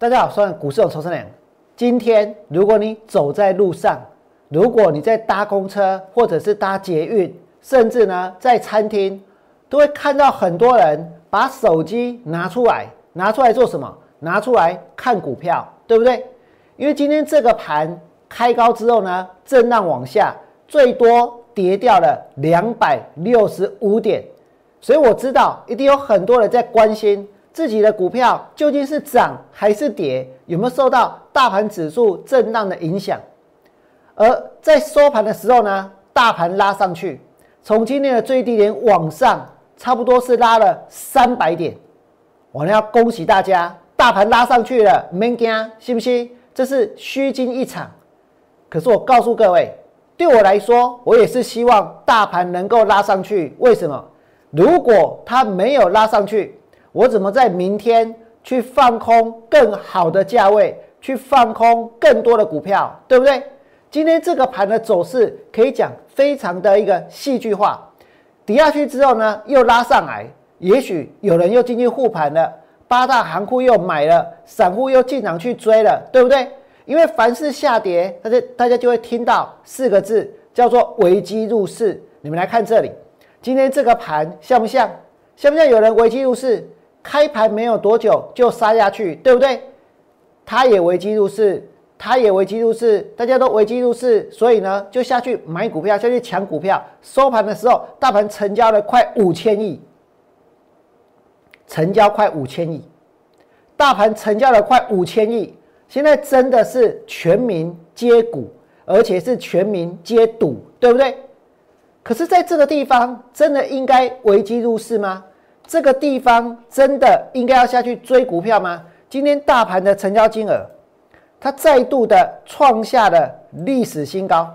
大家好，我是股市有筹生良。今天如果你走在路上，如果你在搭公车或者是搭捷运，甚至呢在餐厅，都会看到很多人把手机拿出来，拿出来做什么？拿出来看股票，对不对？因为今天这个盘开高之后呢，震荡往下，最多跌掉了两百六十五点，所以我知道一定有很多人在关心自己的股票究竟是涨还是跌，有没有受到大盘指数震荡的影响。而在收盘的时候呢，大盘拉上去，从今天的最低点往上，差不多是拉了三百点。我呢要恭喜大家，大盘拉上去了，没惊，信不信？这是虚惊一场。可是我告诉各位，对我来说，我也是希望大盘能够拉上去。为什么？如果它没有拉上去，我怎么在明天去放空更好的价位，去放空更多的股票，对不对？今天这个盘的走势可以讲非常的一个戏剧化，跌下去之后呢，又拉上来，也许有人又进去护盘了，八大行库又买了，散户又进场去追了，对不对？因为凡是下跌，大家大家就会听到四个字，叫做危机入市。你们来看这里，今天这个盘像不像？像不像有人危机入市？开盘没有多久就杀下去，对不对？他也危机入市。他也危机入市，大家都危机入市，所以呢，就下去买股票，下去抢股票。收盘的时候，大盘成交了快五千亿，成交快五千亿，大盘成交了快五千亿。现在真的是全民皆股，而且是全民皆赌，对不对？可是，在这个地方，真的应该危机入市吗？这个地方真的应该要下去追股票吗？今天大盘的成交金额。它再度的创下了历史新高，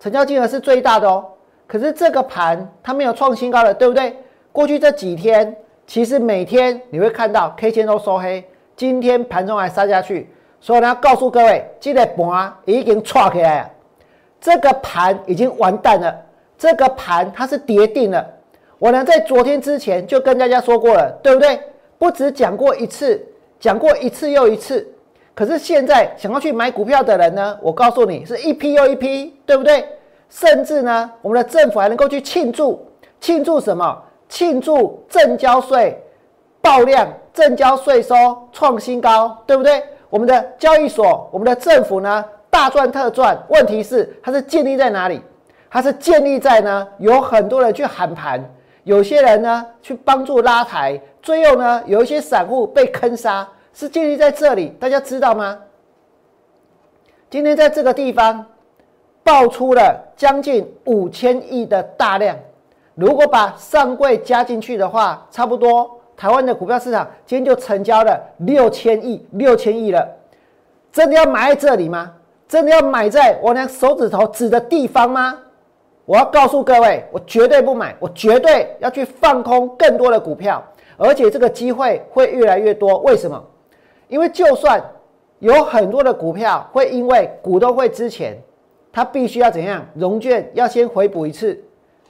成交金额是最大的哦。可是这个盘它没有创新高了，对不对？过去这几天，其实每天你会看到 K 线都收黑，今天盘中还杀下去。所以呢，告诉各位，这个盘已经创起来了，这个盘已经完蛋了，这个盘它是跌定了。我呢在昨天之前就跟大家说过了，对不对？不止讲过一次，讲过一次又一次。可是现在想要去买股票的人呢？我告诉你是一批又一批，对不对？甚至呢，我们的政府还能够去庆祝，庆祝什么？庆祝正交税爆量，正交税收创新高，对不对？我们的交易所，我们的政府呢，大赚特赚。问题是它是建立在哪里？它是建立在呢，有很多人去喊盘，有些人呢去帮助拉抬，最后呢，有一些散户被坑杀。是建立在这里，大家知道吗？今天在这个地方爆出了将近五千亿的大量，如果把上柜加进去的话，差不多台湾的股票市场今天就成交了六千亿，六千亿了。真的要买在这里吗？真的要买在我俩手指头指的地方吗？我要告诉各位，我绝对不买，我绝对要去放空更多的股票，而且这个机会会越来越多。为什么？因为就算有很多的股票会因为股东会之前，它必须要怎样融券要先回补一次，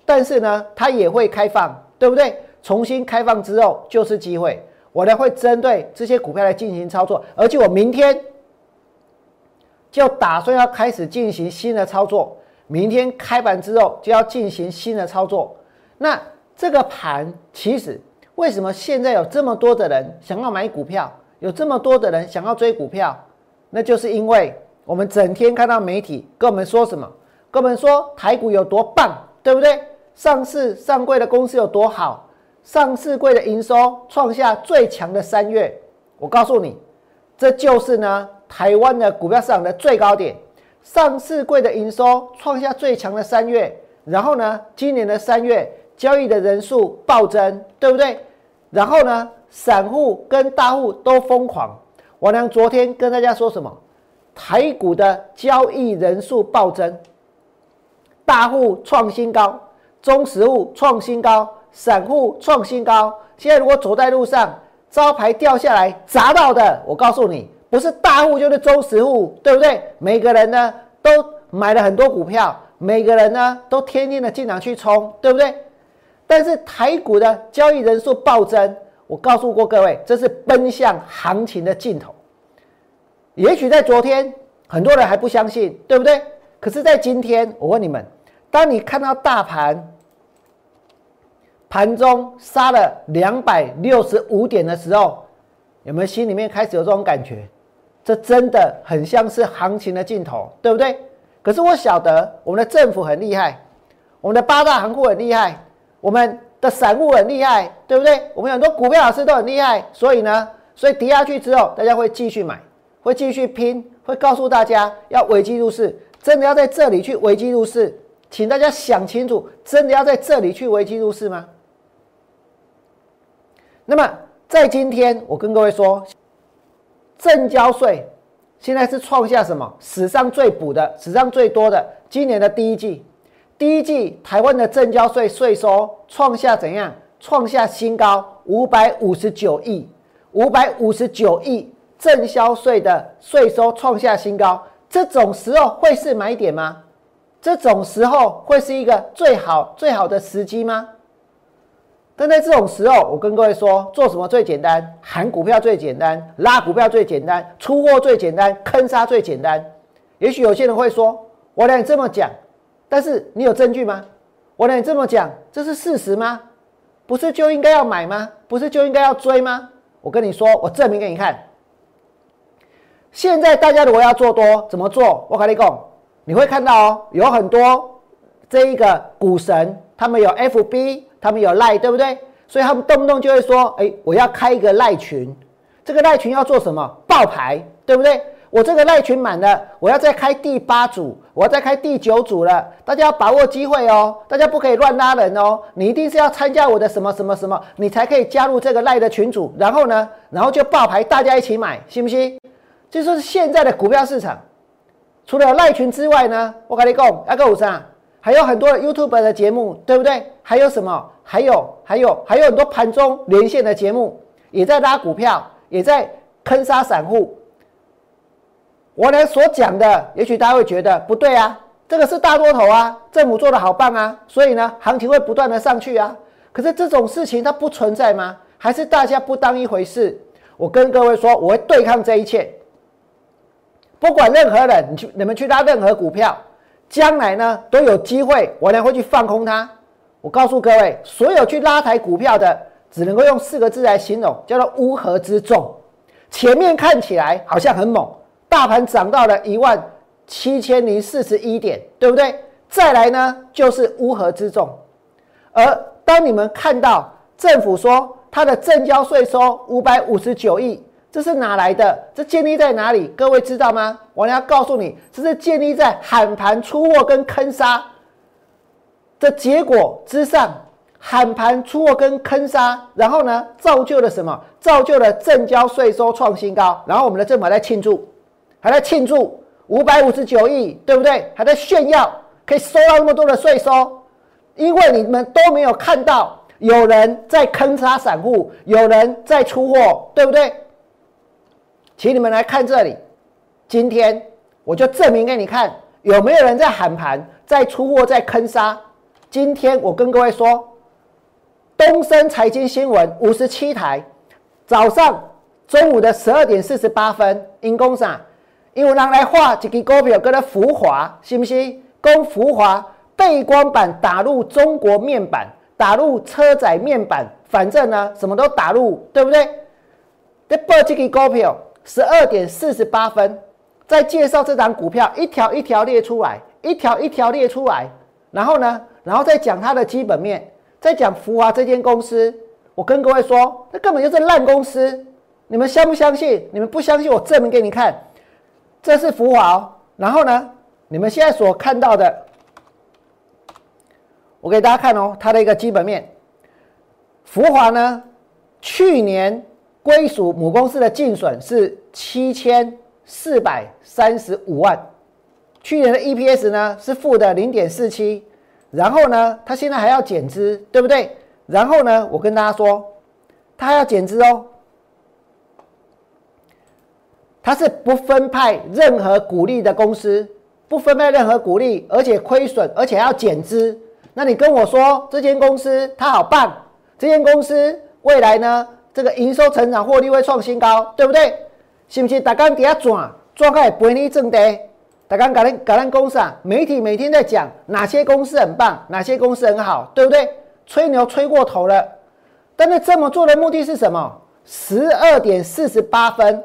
但是呢，它也会开放，对不对？重新开放之后就是机会，我呢会针对这些股票来进行操作，而且我明天就打算要开始进行新的操作，明天开盘之后就要进行新的操作。那这个盘其实为什么现在有这么多的人想要买股票？有这么多的人想要追股票，那就是因为我们整天看到媒体跟我们说什么，跟我们说台股有多棒，对不对？上市上柜的公司有多好，上市柜的营收创下最强的三月。我告诉你，这就是呢台湾的股票市场的最高点。上市柜的营收创下最强的三月，然后呢，今年的三月交易的人数暴增，对不对？然后呢？散户跟大户都疯狂。王良昨天跟大家说什么？台股的交易人数暴增，大户创新高，中实户创新高，散户创新高。现在如果走在路上，招牌掉下来砸到的，我告诉你，不是大户就是中实户，对不对？每个人呢都买了很多股票，每个人呢都天天的进场去冲，对不对？但是台股的交易人数暴增。我告诉过各位，这是奔向行情的尽头。也许在昨天很多人还不相信，对不对？可是，在今天，我问你们，当你看到大盘盘中杀了两百六十五点的时候，有没有心里面开始有这种感觉？这真的很像是行情的尽头，对不对？可是我晓得我们的政府很厉害，我们的八大行库很厉害，我们的散户很厉害，对不对？我们很多股票老师都很厉害，所以呢，所以跌下去之后，大家会继续买，会继续拼，会告诉大家要危机入市。真的要在这里去危机入市，请大家想清楚，真的要在这里去危机入市吗？那么在今天，我跟各位说，正交税现在是创下什么史上最补的、史上最多的。今年的第一季，第一季台湾的正交税税收创下怎样？创下新高，五百五十九亿，五百五十九亿正销税的税收创下新高。这种时候会是买点吗？这种时候会是一个最好最好的时机吗？但在这种时候，我跟各位说，做什么最简单？喊股票最简单，拉股票最简单，出货最简单，坑杀最简单。也许有些人会说，我让你这么讲，但是你有证据吗？我让你这么讲，这是事实吗？不是就应该要买吗？不是就应该要追吗？我跟你说，我证明给你看。现在大家如果要做多，怎么做？我跟你讲，你会看到哦，有很多这一个股神，他们有 FB，他们有赖，对不对？所以他们动不动就会说：“哎，我要开一个赖群，这个赖群要做什么？爆牌，对不对？我这个赖群满了，我要再开第八组，我要再开第九组了。大家要把握机会哦，大家不可以乱拉人哦，你一定是要参加我的什么什么什么，你才可以加入这个赖的群组。然后呢，然后就爆牌，大家一起买，信不信？”就说是现在的股票市场，除了赖群之外呢，我跟你讲，阿个五三还有很多 YouTube 的节目，对不对？还有什么？还有还有还有很多盘中连线的节目，也在拉股票，也在坑杀散户。我呢所讲的，也许大家会觉得不对啊，这个是大多头啊，政府做的好棒啊，所以呢，行情会不断的上去啊。可是这种事情它不存在吗？还是大家不当一回事？我跟各位说，我会对抗这一切。不管任何人，你去你们去拉任何股票，将来呢都有机会，我呢会去放空它。我告诉各位，所有去拉抬股票的，只能够用四个字来形容，叫做乌合之众。前面看起来好像很猛，大盘涨到了一万七千零四十一点，对不对？再来呢就是乌合之众。而当你们看到政府说它的正交税收五百五十九亿。这是哪来的？这建立在哪里？各位知道吗？我要告诉你，这是建立在喊盘出货跟坑杀的结果之上。喊盘出货跟坑杀，然后呢，造就了什么？造就了正交税收创新高。然后我们的政府在庆祝，还在庆祝五百五十九亿，对不对？还在炫耀可以收到那么多的税收，因为你们都没有看到有人在坑杀散户，有人在出货，对不对？请你们来看这里，今天我就证明给你看，有没有人在喊盘、在出货、在坑杀？今天我跟各位说，东森财经新闻五十七台，早上、中午的十二点四十八分，因公上，因为人来画一个股票，叫做福华，信不信？供福华背光板打入中国面板，打入车载面板，反正呢，什么都打入，对不对？这报这个股票。十二点四十八分，在介绍这张股票，一条一条列出来，一条一条列出来，然后呢，然后再讲它的基本面，再讲福华这间公司。我跟各位说，那根本就是烂公司，你们相不相信？你们不相信，我证明给你看。这是福华哦，然后呢，你们现在所看到的，我给大家看哦，它的一个基本面。福华呢，去年。归属母公司的净损是七千四百三十五万，去年的 EPS 呢是负的零点四七，然后呢，它现在还要减资，对不对？然后呢，我跟大家说，它要减资哦，它是不分派任何股利的公司，不分派任何股利，而且亏损，而且要减资。那你跟我说，这间公司它好棒，这间公司未来呢？这个营收成长、获利会创新高，对不对？信不信？大家底下转抓开不你正的。大家搞咱搞咱公司啊，媒体每天在讲哪些公司很棒，哪些公司很好，对不对？吹牛吹过头了。但是这么做的目的是什么？十二点四十八分，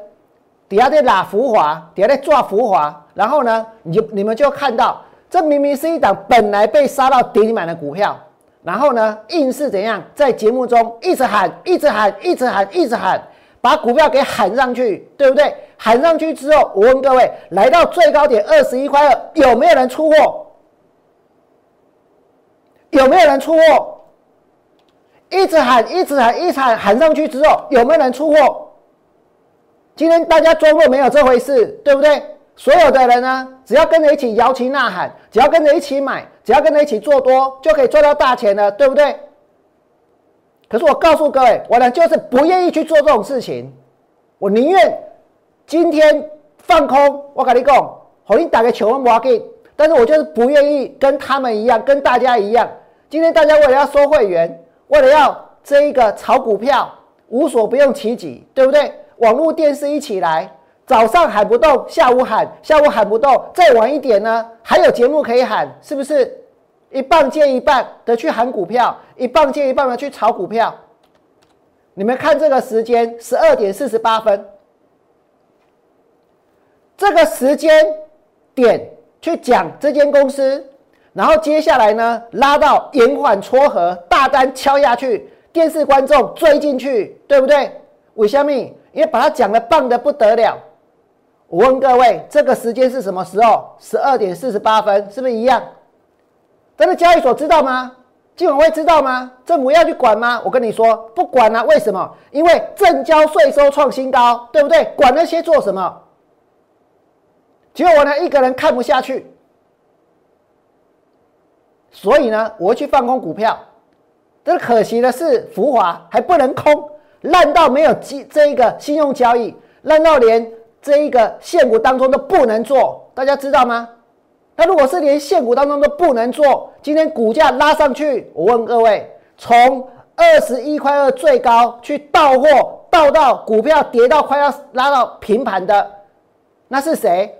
底下在拉浮华，底下在抓浮华，然后呢，你就你们就看到，这明明是一档本来被杀到跌停板的股票，然后呢，硬是怎样在节目中一直喊，一直喊，一直喊，一直喊，把股票给喊上去，对不对？喊上去之后，我问各位，来到最高点二十一块二，有没有人出货？有没有人出货？一直喊，一直喊，一直喊，喊上去之后，有没有人出货？今天大家装作没有这回事，对不对？所有的人呢，只要跟着一起摇旗呐喊，只要跟着一起买，只要跟他一起做多，就可以赚到大钱了，对不对？可是我告诉各位，我呢就是不愿意去做这种事情，我宁愿今天放空。我跟你讲，好，你打个球我给，但是我就是不愿意跟他们一样，跟大家一样。今天大家为了要收会员。为了要这一个炒股票，无所不用其极，对不对？网络电视一起来，早上喊不动，下午喊，下午喊不动，再晚一点呢，还有节目可以喊，是不是？一棒接一棒的去喊股票，一棒接一棒的去炒股票。你们看这个时间，十二点四十八分，这个时间点去讲这间公司。然后接下来呢，拉到延缓撮合，大单敲下去，电视观众追进去，对不对？为什么？因为把它讲的棒的不得了。我问各位，这个时间是什么时候？十二点四十八分，是不是一样？但是交易所知道吗？金管会知道吗？政府要去管吗？我跟你说，不管啊。为什么？因为正交税收创新高，对不对？管那些做什么？结果我呢，一个人看不下去。所以呢，我去放空股票，但是可惜的是，浮华还不能空，烂到没有机这一个信用交易，烂到连这一个现股当中都不能做，大家知道吗？那如果是连现股当中都不能做，今天股价拉上去，我问各位，从二十一块二最高去到货，到到股票跌到快要拉到平盘的，那是谁？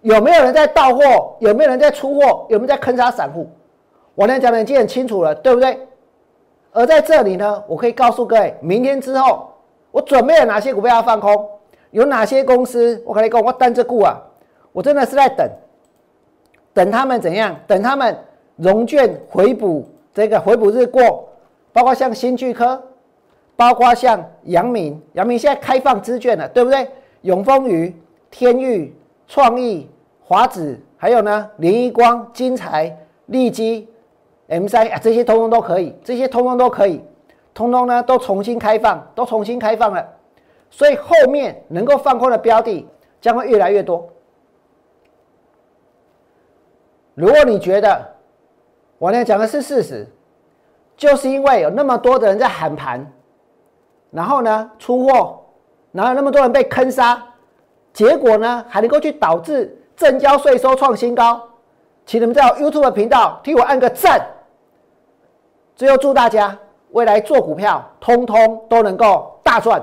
有没有人在到货？有没有人在出货？有没有在坑杀散户？我能讲的已经很清楚了，对不对？而在这里呢，我可以告诉各位，明天之后我准备了哪些股票要放空，有哪些公司，我可以跟我单着顾啊，我真的是在等，等他们怎样？等他们融券回补这个回补日过，包括像新巨科，包括像阳明，阳明现在开放资券了，对不对？永丰余、天域、创意、华子，还有呢，林一光、金财、利基。M 三啊，这些通通都可以，这些通通都可以，通通呢都重新开放，都重新开放了，所以后面能够放空的标的将会越来越多。如果你觉得我呢讲的是事实，就是因为有那么多的人在喊盘，然后呢出货，然后那么多人被坑杀，结果呢还能够去导致正交税收创新高，请你们在 YouTube 频道替我按个赞。最后祝大家未来做股票，通通都能够大赚。